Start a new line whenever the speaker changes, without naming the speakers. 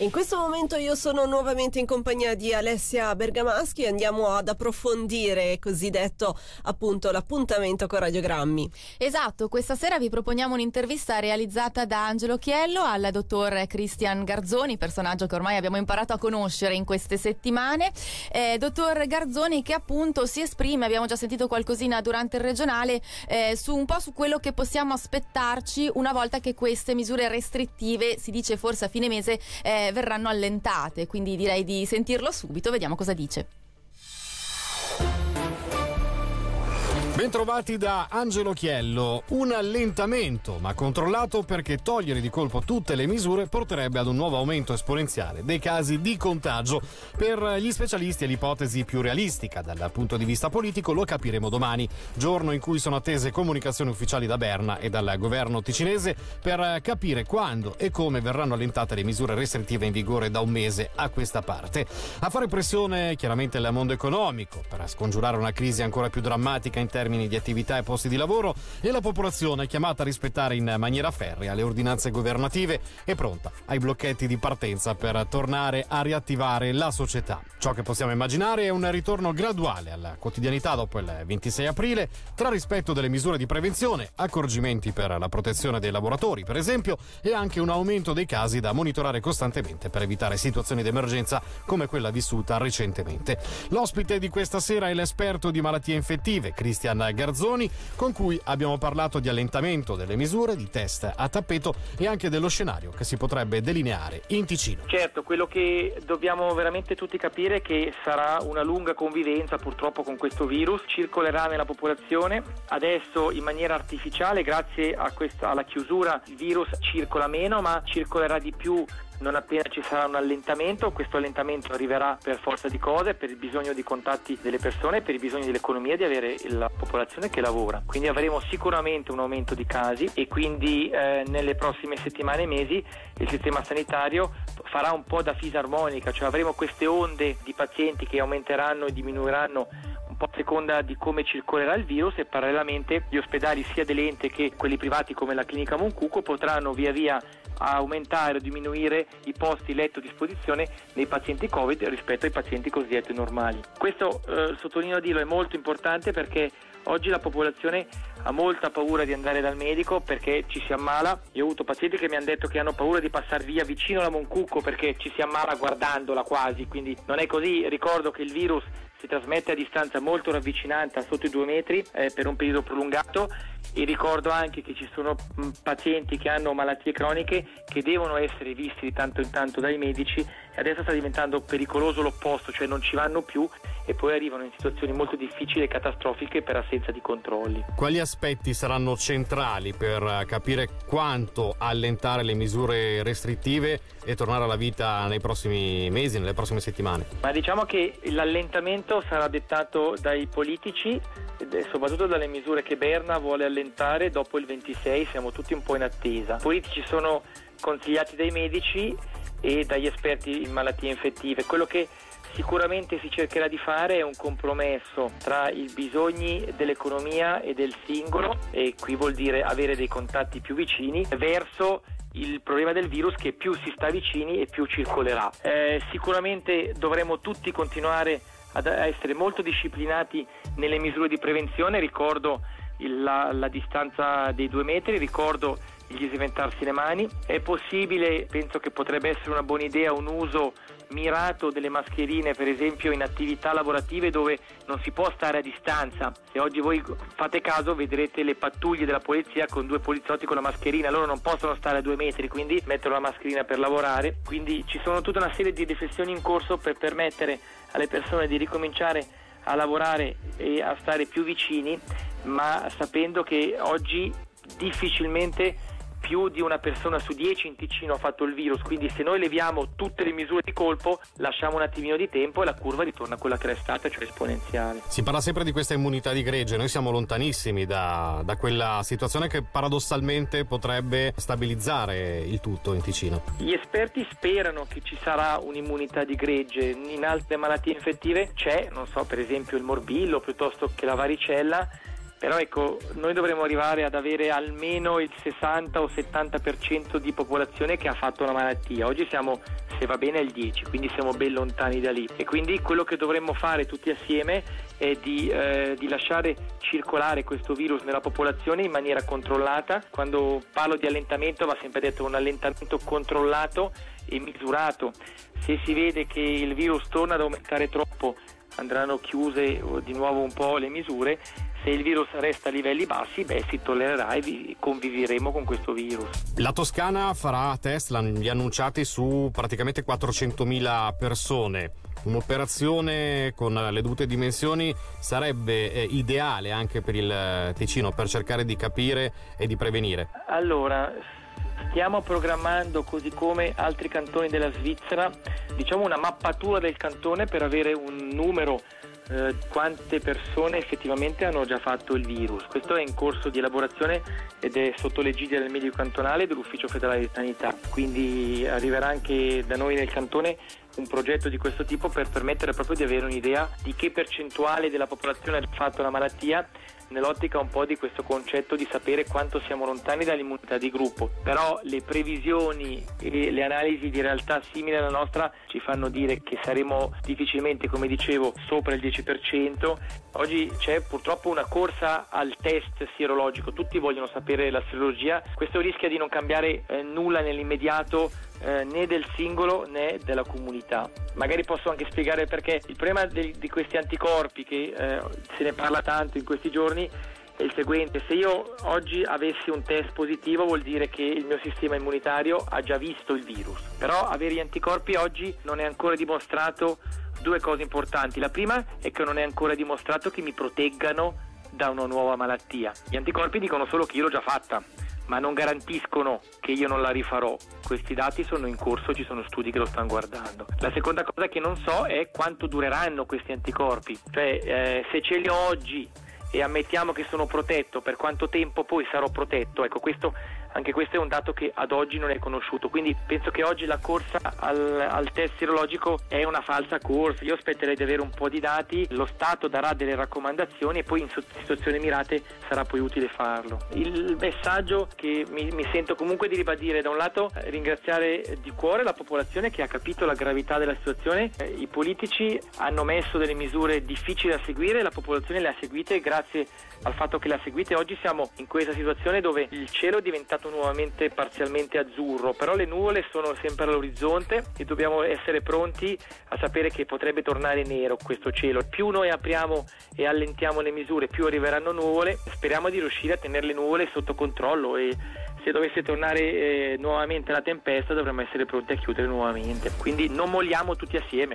In questo momento io sono nuovamente in compagnia di Alessia Bergamaschi e andiamo ad approfondire cosiddetto appunto l'appuntamento con radiogrammi.
Esatto, questa sera vi proponiamo un'intervista realizzata da Angelo Chiello al dottor Cristian Garzoni, personaggio che ormai abbiamo imparato a conoscere in queste settimane. Eh, dottor Garzoni che appunto si esprime, abbiamo già sentito qualcosina durante il regionale, eh, su un po' su quello che possiamo aspettarci una volta che queste misure restrittive, si dice forse a fine mese, eh, verranno allentate, quindi direi di sentirlo subito, vediamo cosa dice.
Bentrovati da Angelo Chiello. Un allentamento, ma controllato perché togliere di colpo tutte le misure porterebbe ad un nuovo aumento esponenziale dei casi di contagio. Per gli specialisti è l'ipotesi più realistica. Dal punto di vista politico lo capiremo domani, giorno in cui sono attese comunicazioni ufficiali da Berna e dal governo ticinese per capire quando e come verranno allentate le misure restrittive in vigore da un mese a questa parte. A fare pressione chiaramente il mondo economico per scongiurare una crisi ancora più drammatica in termini termini di attività e posti di lavoro e la popolazione è chiamata a rispettare in maniera ferrea le ordinanze governative e pronta ai blocchetti di partenza per tornare a riattivare la società. Ciò che possiamo immaginare è un ritorno graduale alla quotidianità dopo il 26 aprile, tra rispetto delle misure di prevenzione, accorgimenti per la protezione dei lavoratori, per esempio, e anche un aumento dei casi da monitorare costantemente per evitare situazioni d'emergenza come quella vissuta recentemente. L'ospite di questa sera è l'esperto di malattie infettive, Garzoni, con cui abbiamo parlato di allentamento delle misure, di test a tappeto e anche dello scenario che si potrebbe delineare in Ticino.
Certo, quello che dobbiamo veramente tutti capire è che sarà una lunga convivenza purtroppo con questo virus, circolerà nella popolazione, adesso in maniera artificiale grazie questa, alla chiusura il virus circola meno ma circolerà di più non appena ci sarà un allentamento, questo allentamento arriverà per forza di cose, per il bisogno di contatti delle persone, per il bisogno dell'economia di avere la popolazione che lavora. Quindi avremo sicuramente un aumento di casi e quindi eh, nelle prossime settimane e mesi il sistema sanitario farà un po' da fisarmonica, cioè avremo queste onde di pazienti che aumenteranno e diminuiranno un po' a seconda di come circolerà il virus e parallelamente gli ospedali sia dell'ente che quelli privati come la clinica Moncuco potranno via via aumentare o diminuire i posti letto a disposizione nei pazienti Covid rispetto ai pazienti cosiddetti normali. Questo, eh, sottolineo a dirlo, è molto importante perché Oggi la popolazione ha molta paura di andare dal medico perché ci si ammala. Io ho avuto pazienti che mi hanno detto che hanno paura di passare via vicino alla Moncucco perché ci si ammala guardandola quasi, quindi non è così. Ricordo che il virus si trasmette a distanza molto ravvicinata, sotto i due metri, eh, per un periodo prolungato e ricordo anche che ci sono mh, pazienti che hanno malattie croniche che devono essere visti di tanto in tanto dai medici e adesso sta diventando pericoloso l'opposto, cioè non ci vanno più e poi arrivano in situazioni molto difficili e catastrofiche per assenza di controlli.
Quali aspetti saranno centrali per capire quanto allentare le misure restrittive e tornare alla vita nei prossimi mesi, nelle prossime settimane?
Ma diciamo che l'allentamento sarà dettato dai politici soprattutto dalle misure che Berna vuole allentare dopo il 26, siamo tutti un po' in attesa. I politici sono consigliati dai medici e dagli esperti in malattie infettive. Quello che Sicuramente si cercherà di fare è un compromesso tra i bisogni dell'economia e del singolo, e qui vuol dire avere dei contatti più vicini, verso il problema del virus che più si sta vicini e più circolerà. Eh, sicuramente dovremo tutti continuare ad essere molto disciplinati nelle misure di prevenzione, ricordo la, la distanza dei due metri, ricordo disinfettarsi le mani. È possibile, penso che potrebbe essere una buona idea, un uso mirato delle mascherine, per esempio in attività lavorative dove non si può stare a distanza. Se oggi voi fate caso vedrete le pattuglie della polizia con due poliziotti con la mascherina, loro non possono stare a due metri, quindi mettono la mascherina per lavorare. Quindi ci sono tutta una serie di riflessioni in corso per permettere alle persone di ricominciare a lavorare e a stare più vicini, ma sapendo che oggi difficilmente più di una persona su dieci in Ticino ha fatto il virus, quindi se noi leviamo tutte le misure di colpo, lasciamo un attimino di tempo e la curva ritorna a quella che era stata, cioè esponenziale.
Si parla sempre di questa immunità di gregge, noi siamo lontanissimi da, da quella situazione che paradossalmente potrebbe stabilizzare il tutto in Ticino.
Gli esperti sperano che ci sarà un'immunità di gregge, in altre malattie infettive c'è, non so, per esempio il morbillo piuttosto che la varicella però ecco, noi dovremmo arrivare ad avere almeno il 60 o 70% di popolazione che ha fatto la malattia. Oggi siamo se va bene il 10, quindi siamo ben lontani da lì. E quindi quello che dovremmo fare tutti assieme è di, eh, di lasciare circolare questo virus nella popolazione in maniera controllata. Quando parlo di allentamento va sempre detto un allentamento controllato e misurato. Se si vede che il virus torna ad aumentare troppo andranno chiuse di nuovo un po' le misure, se il virus resta a livelli bassi, beh, si tollererà e conviveremo con questo virus.
La Toscana farà test, l'hanno annunciati, su praticamente 400.000 persone. Un'operazione con le dovute dimensioni sarebbe eh, ideale anche per il eh, Ticino per cercare di capire e di prevenire.
Allora, stiamo programmando così come altri cantoni della Svizzera, diciamo una mappatura del cantone per avere un numero eh, quante persone effettivamente hanno già fatto il virus. Questo è in corso di elaborazione ed è sotto l'egidia del medico cantonale e dell'ufficio federale di sanità, quindi arriverà anche da noi nel cantone un progetto di questo tipo per permettere proprio di avere un'idea di che percentuale della popolazione ha fatto la malattia nell'ottica un po' di questo concetto di sapere quanto siamo lontani dall'immunità di gruppo. Però le previsioni e le analisi di realtà simili alla nostra ci fanno dire che saremo difficilmente, come dicevo, sopra il 10%. Oggi c'è purtroppo una corsa al test sierologico, tutti vogliono sapere la serologia, questo rischia di non cambiare eh, nulla nell'immediato eh, né del singolo né della comunità. Magari posso anche spiegare perché il problema di, di questi anticorpi, che eh, se ne parla tanto in questi giorni, è il seguente, se io oggi avessi un test positivo vuol dire che il mio sistema immunitario ha già visto il virus, però avere gli anticorpi oggi non è ancora dimostrato due cose importanti. La prima è che non è ancora dimostrato che mi proteggano da una nuova malattia. Gli anticorpi dicono solo che io l'ho già fatta ma non garantiscono che io non la rifarò. Questi dati sono in corso, ci sono studi che lo stanno guardando. La seconda cosa che non so è quanto dureranno questi anticorpi, cioè eh, se ce li ho oggi e ammettiamo che sono protetto, per quanto tempo poi sarò protetto? Ecco, questo anche questo è un dato che ad oggi non è conosciuto, quindi penso che oggi la corsa al, al test sierologico è una falsa corsa. Io aspetterei di avere un po' di dati, lo Stato darà delle raccomandazioni e poi in situazioni mirate sarà poi utile farlo. Il messaggio che mi, mi sento comunque di ribadire da un lato ringraziare di cuore la popolazione che ha capito la gravità della situazione, eh, i politici hanno messo delle misure difficili da seguire, la popolazione le ha seguite grazie al fatto che le ha seguite. Oggi siamo in questa situazione dove il cielo è diventato diventato nuovamente parzialmente azzurro, però le nuvole sono sempre all'orizzonte e dobbiamo essere pronti a sapere che potrebbe tornare nero questo cielo. Più noi apriamo e allentiamo le misure, più arriveranno nuvole. Speriamo di riuscire a tenere le nuvole sotto controllo e se dovesse tornare eh, nuovamente la tempesta dovremmo essere pronti a chiudere nuovamente. Quindi non molliamo tutti assieme.